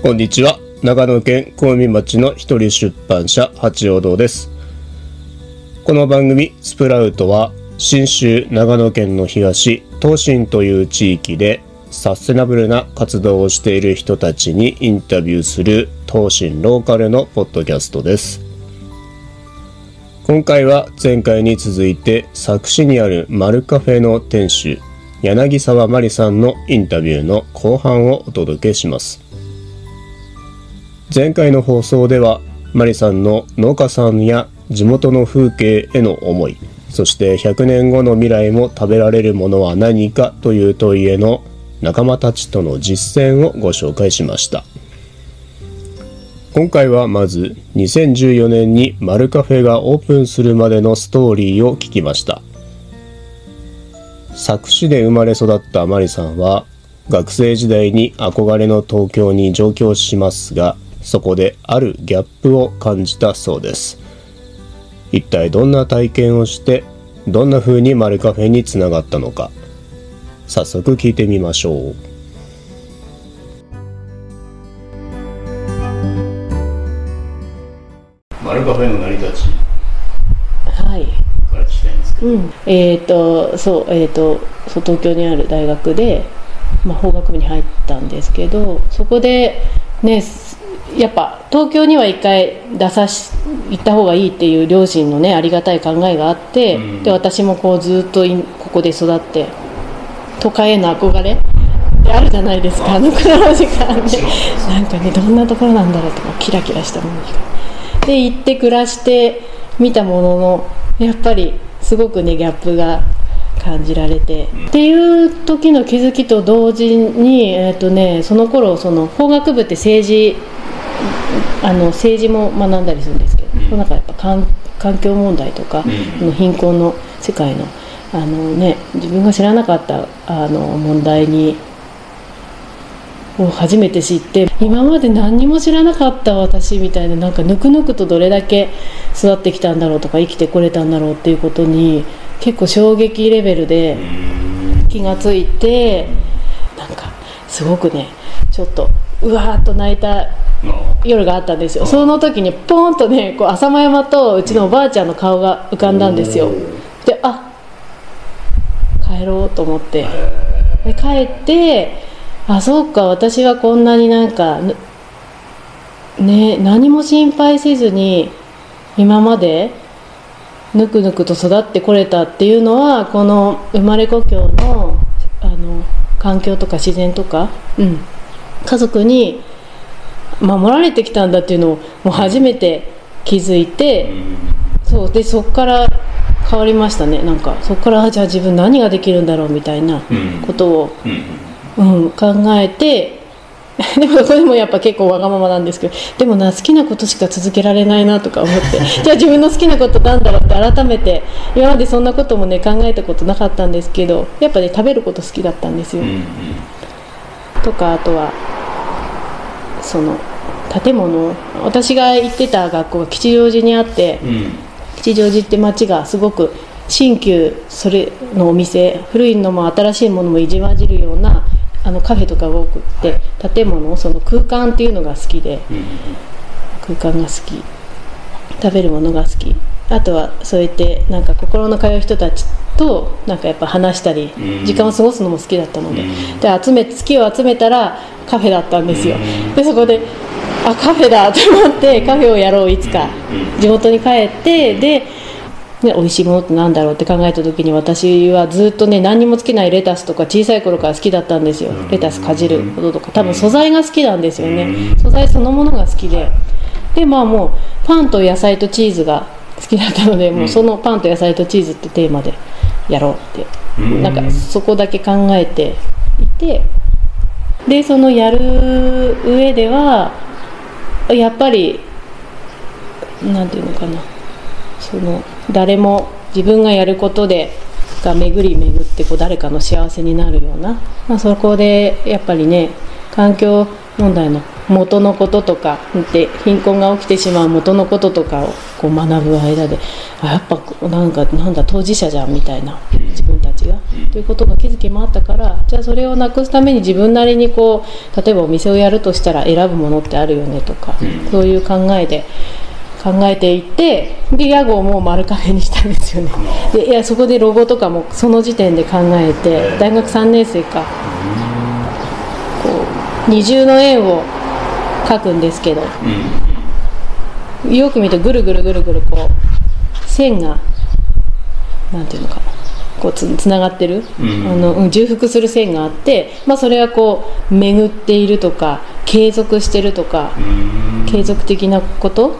こんにちは。長野県小海町の一人出版社八王堂です。この番組スプラウトは信州長野県の東東進という地域でサステナブルな活動をしている人たちにインタビューする東進ローカルのポッドキャストです。今回は前回に続いて佐久市にあるマルカフェの店主柳沢真理さんのインタビューの後半をお届けします。前回の放送ではマリさんの農家さんや地元の風景への思いそして100年後の未来も食べられるものは何かという問いへの仲間たちとの実践をご紹介しました。今回はまず2014年にマルカフェがオープンするまでのストーリーを聞きました。佐久市で生まれ育ったマリさんは学生時代に憧れの東京に上京しますがそこであるギャップを感じたそうです。一体どんな体験をしてどんな風にマルカフェにつながったのか。早速聞いてみましょう。マルカフェの成り立ち。はい。から聞きたいんですけど、うん、えっ、とそうえっ、とそう東京にある大学で、まあ、法学部に入ったんですけどそこでねすやっぱ東京には一回出さし行った方がいいっていう両親のねありがたい考えがあって、うん。で私もこうずっといここで育って都会への憧れってあるじゃないですかあのくらいの時間で。なんかねどんなところなんだろうとかキラキラしたものがで行って暮らしてみたもののやっぱりすごくねギャップが感じられて、っていう時の気づきと同時に、えーとね、その頃その法学部って政治あの政治も学んだりするんですけど、うん。なんかやっぱ環環境問題とか、うん。貧困の世界のあの、ね、自分が知らなかったあの問題にを初めて知って今まで何にも知らなかった私みたいななんかぬくぬくとどれだけ育ってきたんだろうとか生きてこれたんだろうっていうことに結構衝撃レベルで気がついてなんかすごくねちょっとうわーっと泣いた夜があったんですよ。その時にポーンとねこう浅間山とうちのおばあちゃんの顔が浮かんだんですよ。であ帰ろうと思って。で帰ってあそうか私はこんなになんかぬね何も心配せずに今までぬくぬくと育ってこれたっていうのはこの生まれ故郷のあの環境とか自然とか、うん、家族に守られてきたんだっていうのをもう初めて気づいて、そうでそこから変わりましたね。なんかそこからあじゃあ自分何ができるんだろうみたいなうん。ことを、うん。うん、考えて でもこれもやっぱ結構わがままなんですけどでもな好きなことしか続けられないなとか思って じゃあ自分の好きなことなんだろうって改めて今までそんなこともね考えたことなかったんですけどやっぱね食べること好きだったんですよ。うん。とかあとはその建物。私が行ってた学校が吉祥寺にあってうん。吉祥寺って街がすごく新旧それのお店古いのも新しいものもいじわじるようなあのカフェとかが多くって建物その空間っていうのが好きで空間が好き。食べるものが好きあとはそうやってなんか心の通う人たちとなんかやっぱ話したりうん。時間を過ごすのも好きだったので。うん。で集め月を集めたらカフェだったんですよ。うん。でそこであカフェだと思ってカフェをやろういつか。うん。地元に帰ってでね、美味しいものってなんだろうって考えた時に私はずっとね何にもつけないレタスとか小さい頃から好きだったんですよ。うん。レタスかじることとか。多分素材が好きなんですよね。うん。素材そのものが好きで。でまあもうパンと野菜とチーズが好きだったのでもうそのパンと野菜とチーズってテーマでやろうって。うん。なんかそこだけ考えていてでそのやる上ではやっぱりなんていうのかな。その誰も自分がやることでが巡り巡ってこう誰かの幸せになるような、まあ、そこでやっぱりね環境問題の元のこととかで貧困が起きてしまう元のこととかをこう学ぶ間であやっぱなんかなんだ当事者じゃんみたいな自分たたちが、ということの気づきもあったからじゃあそれをなくすために自分なりにこう例えばお店をやるとしたら選ぶものってあるよねとか、そういう考えで。考えていってで屋号も丸カフェにしたんですよね。でいやそこでロゴとかもその時点で考えて大学3年生か二重の円を描くんですけどよく見るとぐるぐるぐるぐるこう線がなんていうのかなこうつつながってる、うんあのうん重複する線があって、まあ、それはこう巡っているとか継続してるとか、継続的なこと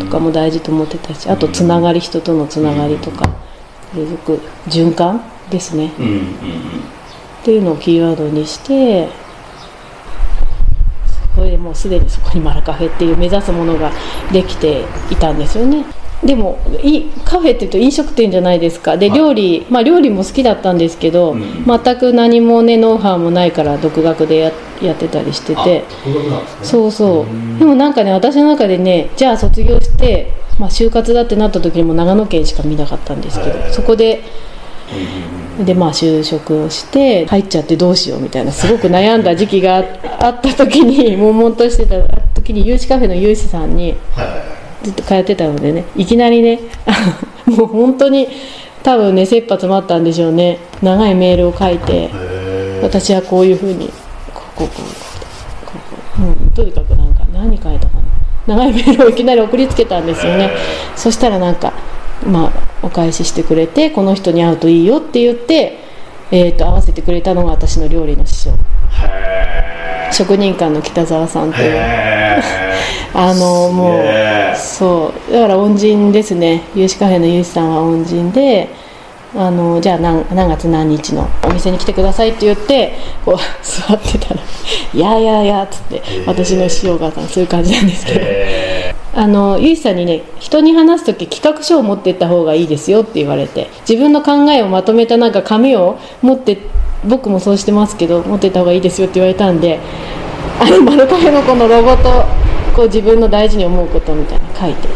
とかも大事と思ってたしあとつながり人とのつながりとか継続循環ですね。うんうんっていうのをキーワードにしてそれでもうすでにそこにマラカフェっていう目指すものができていたんですよね。でもいカフェっていうと飲食店じゃないですか。ではい。料理、まあ料理も好きだったんですけど、うん。全く何もねノウハウもないから独学でややってたりしてて。そうそうでもなんかね私の中でねじゃあ卒業して、まあ、就活だってなった時にも長野県しか見なかったんですけどそこででまあ就職をして入っちゃってどうしようみたいなすごく悩んだ時期がああった時に 悶々としてた時に有志カフェの有志さんにずっと通ってたのでねいきなりね もう本当に多分ね切羽詰まったんでしょうね。長いメールを書いて私はこういうふうにこうこうこうこうこうこう、うん、とにかくなんか何書いたかな。長いメールをいきなり送りつけたんですよね。そしたらなんかまあお返ししてくれてこの人に会うといいよって言って、えー、と会わせてくれたのが私の料理の師匠。へ職人館の北沢さんとーいう。へ あのもうそう。だから恩人ですね。有志カフェの有志さんは恩人であのじゃあ何何月何日のお店に来てくださいって言ってこう 座ってたら「いやいやいや」っつって私の師匠がそういう感じなんですけど。へあのゆいさんにね人に話す時企画書を持ってった方がいいですよって言われて自分の考えをまとめたなんか紙を持って僕もそうしてますけど持ってった方がいいですよって言われたんであのマルカフェのこのロゴとこう自分の大事に思うことみたいなの書いてこ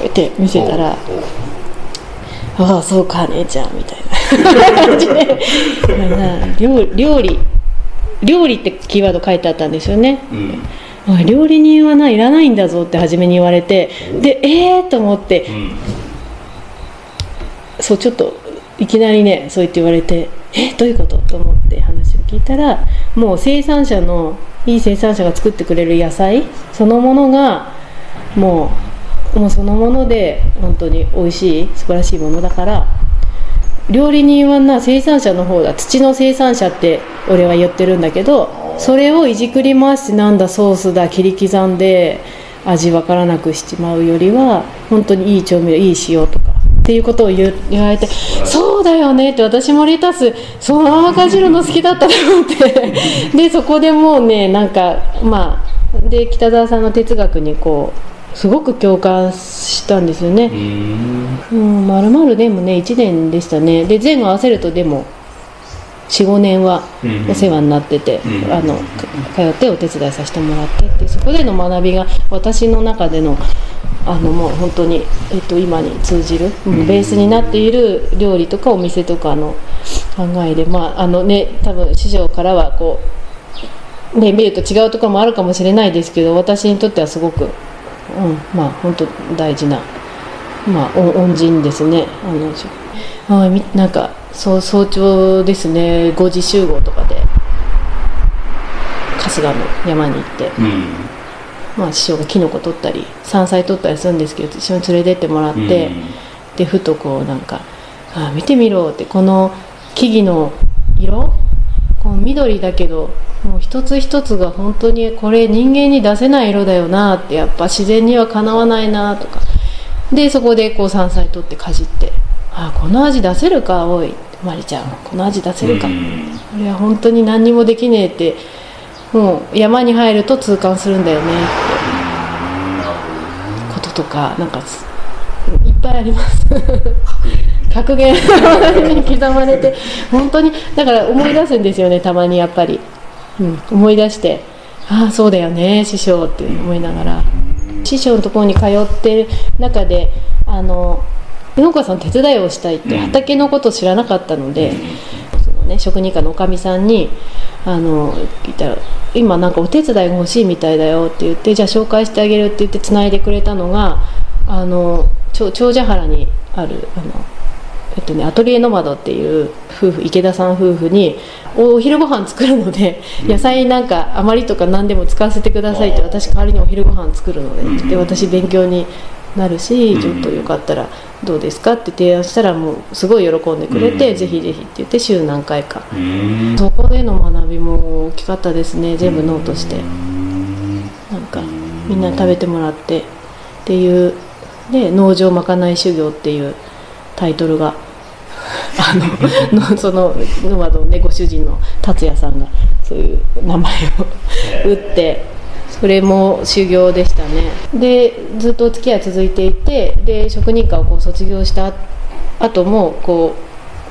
うやって見せたら「ああそうか姉ちゃん」みたいな。感じで。料料理料理ってキーワード書いてあったんですよね。ーうんあ料理人はないらないんだぞって初めに言われてでええー、と思ってうん。そうちょっといきなりねそう言って言われてえどういうことと思って話を聞いたらもう生産者のいい生産者が作ってくれる野菜そのものがもうもうそのもので本当に美味しい素晴らしいものだから料理人はな生産者の方だ土の生産者って俺は言ってるんだけどそれをいじくり回してなんだソースだ切り刻んで味わからなくしちまうよりは本当にいい調味料いい塩とかっていうことを言われてそうだよねって私もレタスそのままかじるの好きだったと思ってでそこでもうねなんかまあで北澤さんの哲学にこうすごく共感したんですよね。うーん。うん、まるまるでもね1年でしたね。で前後合わせるとでも45年はうんお世話になってて、うんあのか通ってお手伝いさせてもらってってそこでの学びが私の中でのあのもう本当に、えっと、今に通じる、うんベースになっている料理とかお店とかの考えでまああのね多分師匠からはこうね見ると違うところもあるかもしれないですけど私にとってはすごく、うん、まあ本当大事なまあ、恩恩人ですね。あのしはいみなんかそう早朝ですね。5時集合とかで。春日の山に行って、うん。まあ、師匠がキノコ取ったり山菜取ったりするんですけど一緒に連れてってもらって、うん。でふとこうなんか「あ見てみろ」ってこの木々の色こう緑だけどもう一つ一つが本当にこれ人間に出せない色だよなってやっぱ自然にはかなわないなとか。でそこでこう山菜取ってかじって「あこの味出せるか？おいマリちゃんこの味出せるか」うんこれは本当に何にもできねえって。もう山に入ると痛感するんだよねって。こととかなんかすいっぱいあります。格言に刻まれて。本当にだから思い出すんですよねたまにやっぱり、うん、思い出して。ああそうだよね師匠って思いながら。師匠のところに通ってる中であの農家さん手伝いをしたいって畑のことを知らなかったので、そのね、職人課のおかみさんにあの聞いたら「今なんかお手伝いが欲しいみたいだよ」って言って「じゃあ紹介してあげる」って言ってつないでくれたのがあの長長者原にあるあの、えっとね、アトリエノマドっていう夫婦池田さん夫婦にお昼ご飯作るので、野菜なんか余りとか何でも使わせてくださいって私代わりにお昼ご飯作るのでって私勉強になるしちょっとよかったらどうですかって提案したらもうすごい喜んでくれて、ぜひぜひって言って週何回か、うん。そこでの学びも大きかったですね全部ノートして、なんかみんな食べてもらってっていうで農場まかない修行っていうタイトルが あのの その沼のねご主人の達也さんがそういう名前を 打ってそれも修行でしたね。でずっとお付き合い続いていてで職人科をこう卒業した後もこ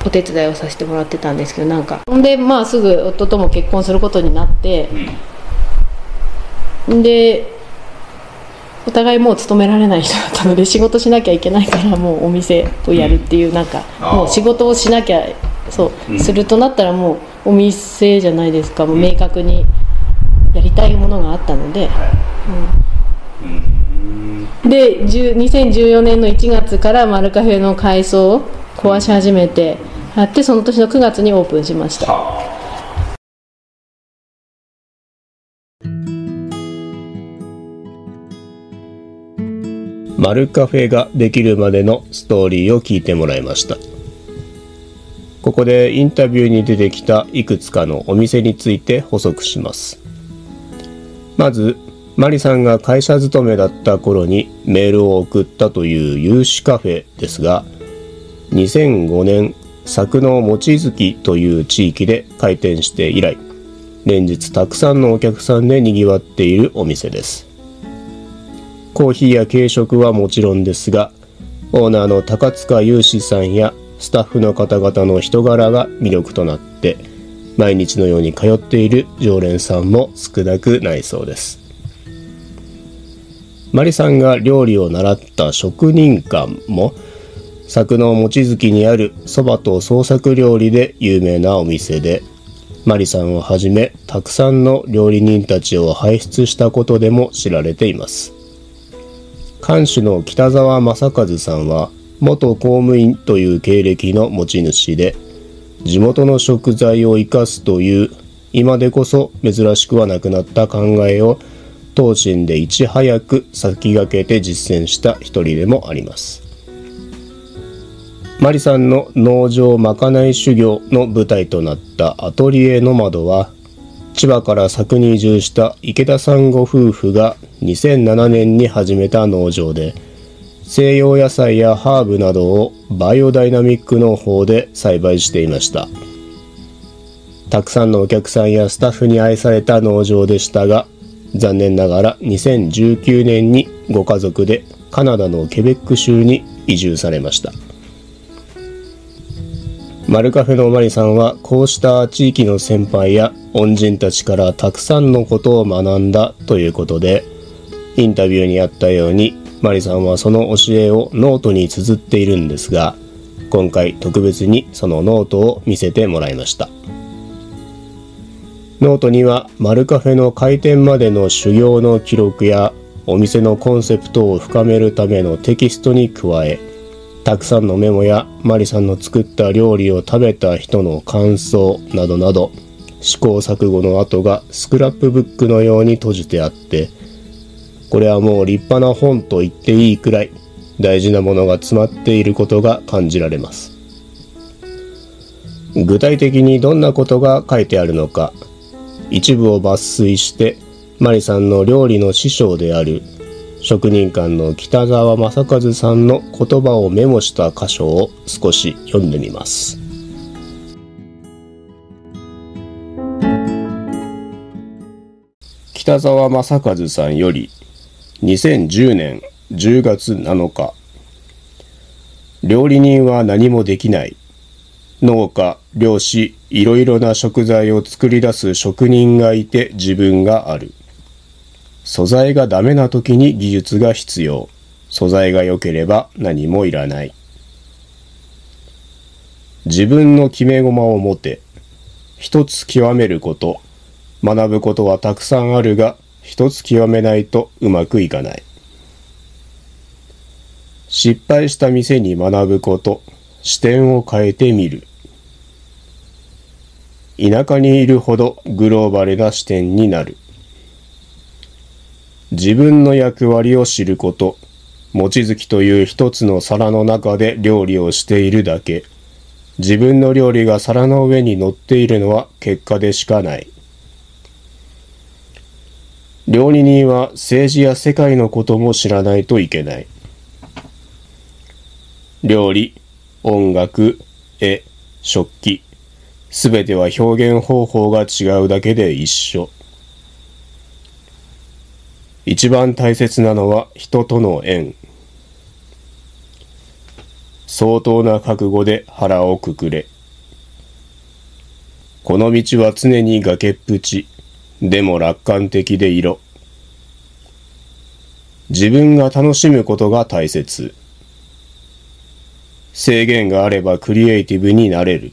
うお手伝いをさせてもらってたんですけどなんか。ほんでまあすぐ夫とも結婚することになってでお互いもう勤められない人だったので仕事しなきゃいけないからもうお店をやるっていうなんかもう仕事をしなきゃそううん。するとなったらもうお店じゃないですか。もう明確にやりたいものがあったので。で10 2014年の1月からマルカフェの改装を壊し始めてやってその年の9月にオープンしました。マルカフェができるまでのストーリーを聞いてもらいました。ここでインタビューに出てきたいくつかのお店について補足しますまずマリさんが会社勤めだった頃にメールを送ったという有志カフェですが2005年佐久の望月という地域で開店して以来連日たくさんのお客さんで賑わっているお店です。コーヒーや軽食はもちろんですがオーナーの高塚雄志さんやスタッフの方々の人柄が魅力となって毎日のように通っている常連さんも少なくないそうです。マリさんが料理を習った職人館も佐久の望月にある蕎麦と創作料理で有名なお店でマリさんをはじめたくさんの料理人たちを輩出したことでも知られています。館主の北沢正和さんは元公務員という経歴の持ち主で地元の食材を生かすという今でこそ珍しくはなくなった考えを東進でいち早く先駆けて実践した一人でもあります。マリさんの農場まかない修行の舞台となったアトリエの窓は千葉から佐久に移住した池田さんご夫婦が2007年に始めた農場で西洋野菜やハーブなどをバイオダイナミック農法で栽培していました。たくさんのお客さんやスタッフに愛された農場でしたが残念ながら2019年にご家族でカナダのケベック州に移住されました。マルカフェのマリさんはこうした地域の先輩や恩人たちからたくさんのことを学んだということでインタビューにあったようにマリさんはその教えをノートに綴っているんですが今回特別にそのノートを見せてもらいました。ノートにはマルカフェの開店までの修行の記録やお店のコンセプトを深めるためのテキストに加えたくさんのメモやマリさんの作った料理を食べた人の感想などなど試行錯誤の跡がスクラップブックのように閉じてあってこれはもう立派な本と言っていいくらい大事なものが詰まっていることが感じられます。具体的にどんなことが書いてあるのか一部を抜粋してマリさんの料理の師匠である職人館の北沢正和さんの言葉をメモした箇所を少し読んでみます。北沢正和さんより2010年10月7日。料理人は何もできない。農家漁師いろいろな食材を作り出す職人がいて自分がある。素材がダメな時に技術が必要。素材が良ければ何もいらない。自分の決め駒を持て。一つ極めること。学ぶことはたくさんあるが、一つ極めないとうまくいかない。失敗した店に学ぶこと。視点を変えてみる。田舎にいるほどグローバルな視点になる。自分の役割を知ること。望月という一つの皿の中で料理をしているだけ。自分の料理が皿の上に乗っているのは結果でしかない。料理人は政治や世界のことも知らないといけない。料理、音楽、絵、食器、すべては表現方法が違うだけで一緒。一番大切なのは人との縁。相当な覚悟で腹をくくれ。この道は常に崖っぷち。でも楽観的でいろ。自分が楽しむことが大切。制限があればクリエイティブになれる。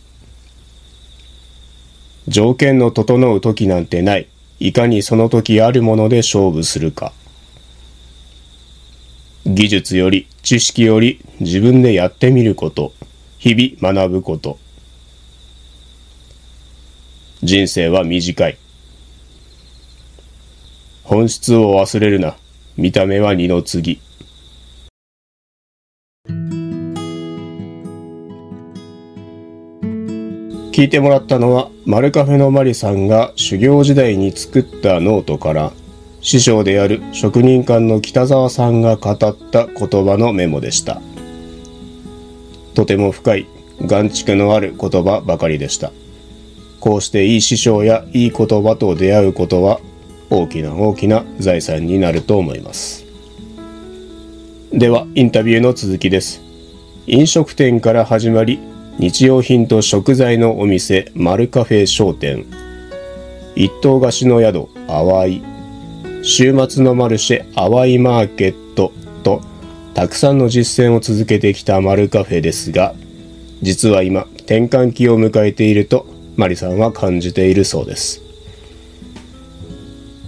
条件の整う時なんてない。いかにその時あるもので勝負するか。技術より知識より自分でやってみること。日々学ぶこと。人生は短い。本質を忘れるな。見た目は二の次。聞いてもらったのは、マルカフェのマリさんが修行時代に作ったノートから、師匠である職人館の北沢さんが語った言葉のメモでした。とても深い、眼蓄のある言葉ばかりでした。こうしていい師匠やいい言葉と出会うことは、大きな大きな財産になると思います。では、インタビューの続きです。飲食店から始まり、日用品と食材のお店、マルカフェ商店、一棟貸しの宿、淡い、週末のマルシェ、淡いマーケットと、たくさんの実践を続けてきたマルカフェですが、実は今、転換期を迎えていると、マリさんは感じているそうです。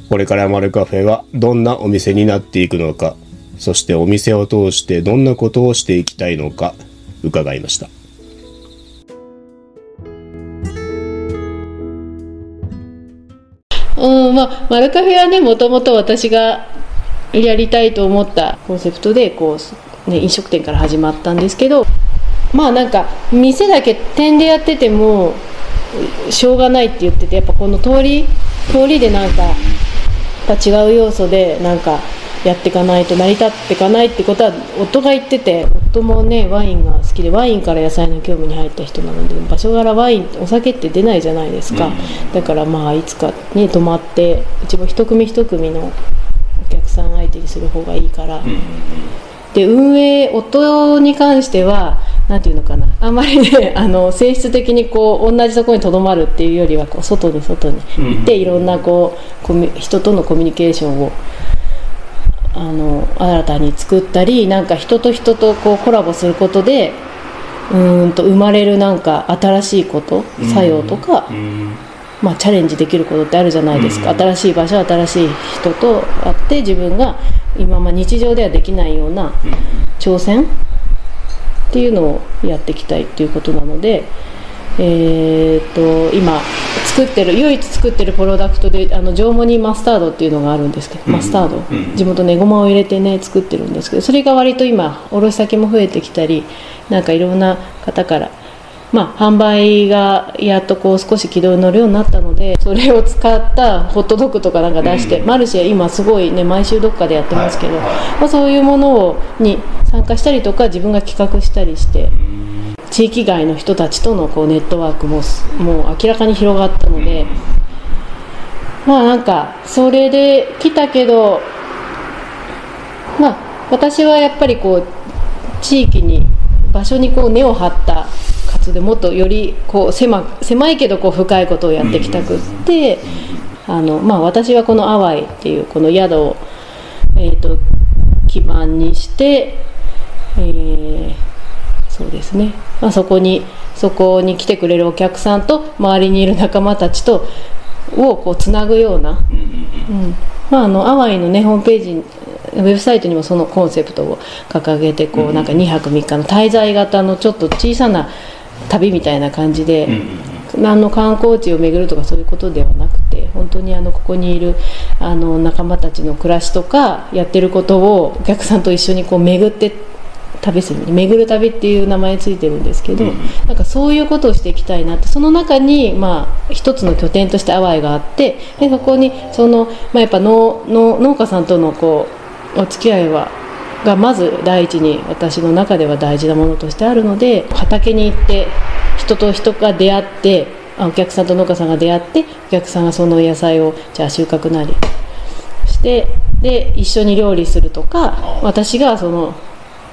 これからマルカフェはどんなお店になっていくのか、そしてお店を通してどんなことをしていきたいのか、伺いました。うんまあ、マルカフェはねもともと私がやりたいと思ったコンセプトでこう、ね、飲食店から始まったんですけどまあなんか店だけ点でやっててもしょうがないって言っててやっぱこの通り通りでなんかぱ違う要素でなんかやっていかないと成り立っていかないってことは夫が言ってて夫もねワインが好きでワインから野菜の興味に入った人なので場所柄ワインお酒って出ないじゃないですか、だからまあいつかに泊まってうちも一組一組のお客さん相手にする方がいいから、で運営夫に関してはなんていうのかな。あんまりね あの性質的にこう同じところにとどまるっていうよりはこう外に外に行って、いろんなこうコミ人とのコミュニケーションをあの新たに作ったりなんか人と人とこうコラボすることでうーんと生まれるなんか新しいこと作用とか、まあ、チャレンジできることってあるじゃないですか、新しい場所新しい人と会って自分が今まあ日常ではできないような挑戦っていうのをやっていきたいっていうことなので、えー、と今作ってる唯一作ってるプロダクトであのジョーモニーマスタードっていうのがあるんですけど、マスタード、地元ねごまを入れてね作ってるんですけどそれが割と今卸先も増えてきたりなんかいろんな方からまあ、販売がやっとこう少し軌道に乗るようになったのでそれを使ったホットドッグとかなんか出して、マルシェ今すごいね毎週どっかでやってますけど、はいはい。まあ、そういうものをに参加したりとか自分が企画したりして地域外の人たちとのこうネットワークもすもう明らかに広がったので、まあなんかそれで来たけどまあ私はやっぱりこう地域に場所にこう根を張ったでもっとよりこう狭く狭いけどこう深いことをやっていきたくって、あのまあ、私はこの「淡い」っていうこの宿を、えー、と基盤にして、えーそうですね、まあ、そこにそこに来てくれるお客さんと周りにいる仲間たちとをこうつなぐような、うんまあ、あのハワイのねホームページウェブサイトにもそのコンセプトを掲げてこうなんか2泊3日の滞在型のちょっと小さな旅みたいな感じで、あの観光地を巡るとかそういうことではなくて本当にあのここにいるあの仲間たちの暮らしとかやってることをお客さんと一緒にこう巡って旅する巡る旅っていう名前ついてるんですけど、なんかそういうことをしていきたいなってその中にまあ一つの拠点としてアワイがあってでそこにその、まあ、やっぱ農農農家さんとのこうお付き合いはがまず第一に私の中では大事なものとしてあるので畑に行って人と人が出会ってあお客さんと農家さんが出会ってお客さんがその野菜をじゃあ収穫なりしてで一緒に料理するとか私がその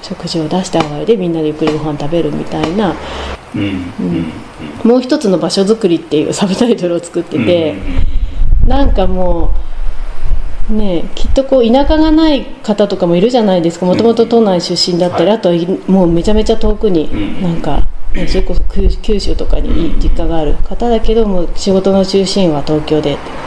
食事を出してあわいでみんなでゆっくりご飯食べるみたいなうんうんもう一つの場所づくりっていうサブタイトルを作ってて、なんかもうねきっとこう田舎がない方とかもいるじゃないですか。もともと都内出身だったり、はい。あとはいもうめちゃめちゃ遠くに、うん。なんか、ねそれこそ九九州とかに実家がある方だけども仕事の中心は東京でって。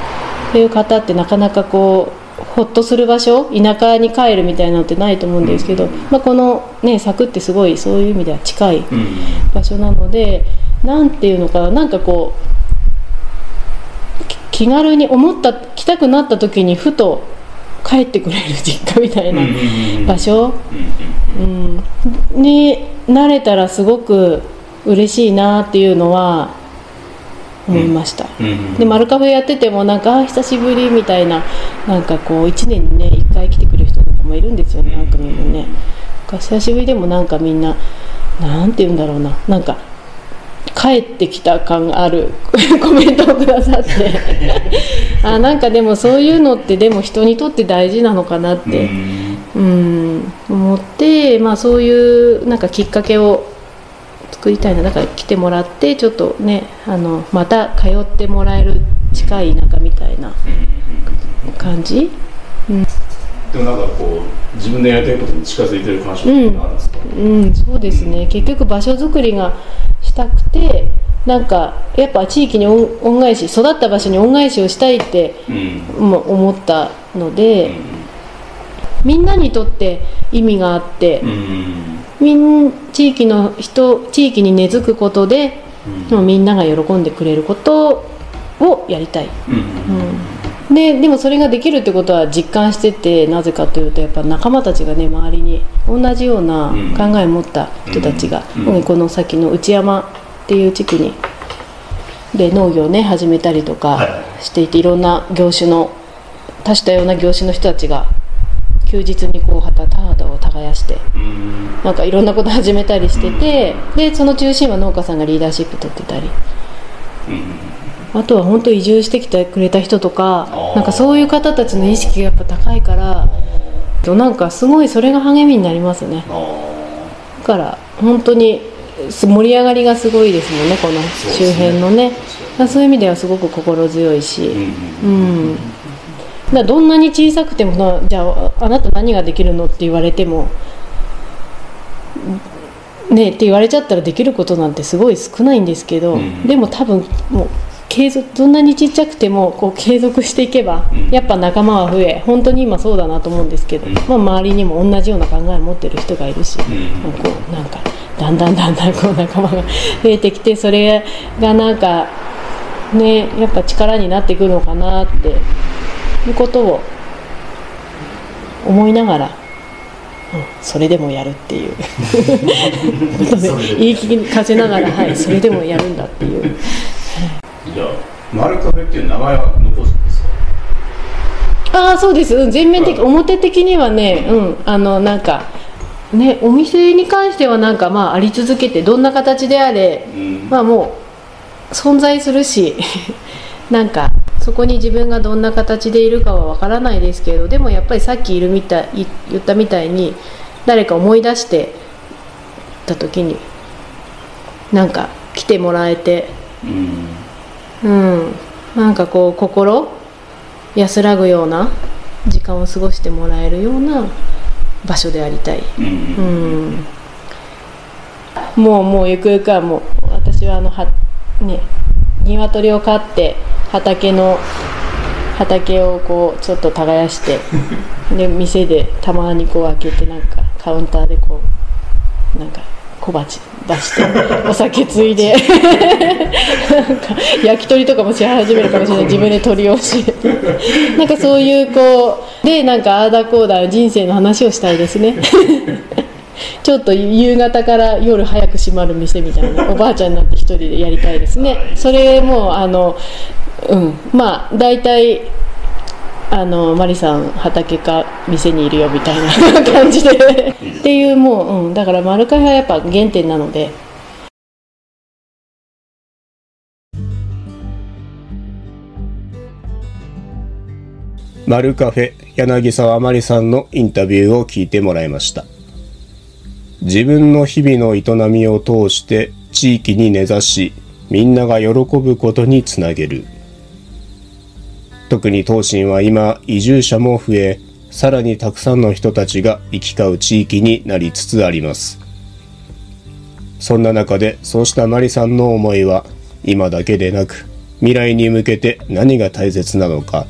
いう方ってなかなかこうほっとする場所田舎に帰るみたいなのってないと思うんですけど、まあ、この、ね、柵ってすごいそういう意味では近いうん。場所なのでなんていうのかななんかこうき気軽に思った来たくなった時にふと帰ってくれる実家みたいな場所、うん、になれたらすごく嬉しいなっていうのは思いました。でマルカフェやっててもなんか久しぶりみたいななんかこう1年にね1回来てくれる人とかもいるんですよね何組もね。なんか久しぶりでもなんかみんななんて言うんだろうな。なんか帰ってきた感ある。コメントをくださって。あなんかでもそういうのってでも人にとって大事なのかなって、うん、思って、まあ、そういうなんかきっかけを作りたいな。だから来てもらってちょっとねあのまた通ってもらえる近い田舎みたいな感じ？でもなんかこう自分でやりたいことに近づいてる感触ってあるんですか、うん。そうですね。結局場所づくりがしたくてなんかやっぱ地域に恩恩返し育った場所に恩返しをしたいって思ったのでみんなにとって意味があってうん。みん地域の人地域に根付くことでもうみんなが喜んでくれることをやりたい、うん。うん、ででもそれができるってことは実感しててなぜかというとやっぱ仲間たちがね周りに同じような考えを持った人たちが、うん。この先の内山っていう地区にで農業をね始めたりとはかしていていろんな業種の多種多様な業種の人たちが休日にこう旗田畑を耕してうん。なんかいろんなこと始めたりしてて、でその中心は農家さんがリーダーシップ取ってたりあとは本当移住してきてくれた人とかなんかそういう方たちの意識がやっぱ高いからとなんかすごいそれが励みになりますね。あだから本当にす盛り上がりがすごいですもんねこの周辺のね。そうそういう意味ではすごく心強いし、ーううんん、だどんなに小さくてもなじゃああなた何ができるのって言われてもねって言われちゃったらできることなんてすごい少ないんですけど、うん。でも多分もう継続どんなにちっちゃくてもこう継続していけば、うん。やっぱ仲間は増え本当に今そうだなと思うんですけど、うん。まあ、周りにも同じような考えを持ってる人がいるし、ん。まあこうなんかだんだんだんだんこう仲間が増えてきてそれがなんかねやっぱ力になっていくのかなっていうことを思いながら、うん、それでもやるっていう。ことで言い聞かせながら、はい、それでもやるんだっていうじゃあマルカフェっていう名前は残すんですか？ああそうです、うん、全面的うん表的にはね、うん、あのなんかねお店に関してはなんかまああり続けてどんな形であれうん。まあもう存在するし なんかそこに自分がどんな形でいるかはわからないですけどでもやっぱりさっきいるみたいい言ったみたいに誰か思い出してた時になんか来てもらえてうんうんなんかこう心安らぐような時間を過ごしてもらえるような場所でありたい。うんうんもうもうゆくゆくはもう私はあのはね鶏を飼って畑の畑をこうちょっと耕して で店でたまにこう開けてなんかカウンターでこうなんか小鉢出して お酒ついで。焼き鳥とかもし始めるかもしれない。自分で鳥をしなんかそういうこうでなんかああだこうだ人生の話をしたいですね。ちょっと夕方から夜早く閉まる店みたいなおばあちゃんになって一人でやりたいですね。それもあのうん。まあ大体あのマリさん畑か店にいるよみたいな 感じで。っていうもう、うん、だからマルカフェはやっぱ原点なので。マルカフェ柳沢まりさんのインタビューを聞いてもらいました。自分の日々の営みを通して地域に根ざしみんなが喜ぶことにつなげる。特に東進は今移住者も増えさらにたくさんの人たちが行き交う地域になりつつあります。そんな中でそうしたマリさんの思いは今だけでなく未来に向けて何が大切なのか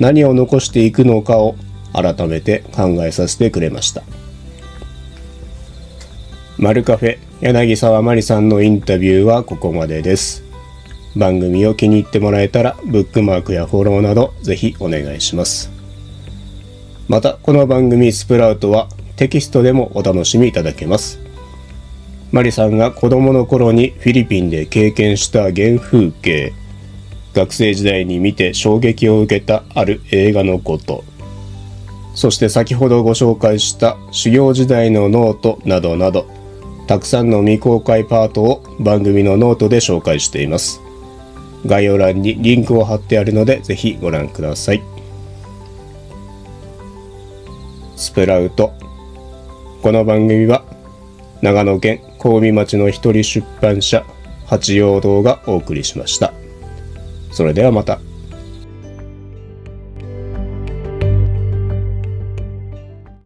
何を残していくのかを改めて考えさせてくれました。マルカフェ柳沢まりさんのインタビューはここまでです。番組を気に入ってもらえたらブックマークやフォローなどぜひお願いします。またこの番組スプラウトはテキストでもお楽しみいただけます。マリさんが子供の頃にフィリピンで経験した原風景学生時代に見て衝撃を受けたある映画のこと。そして先ほどご紹介した修行時代のノートなどなどたくさんの未公開パートを番組のノートで紹介しています。概要欄にリンクを貼ってあるのでぜひご覧ください。スプラウト。この番組は長野県神戸町の一人出版社八葉堂がお送りしました。それではまた。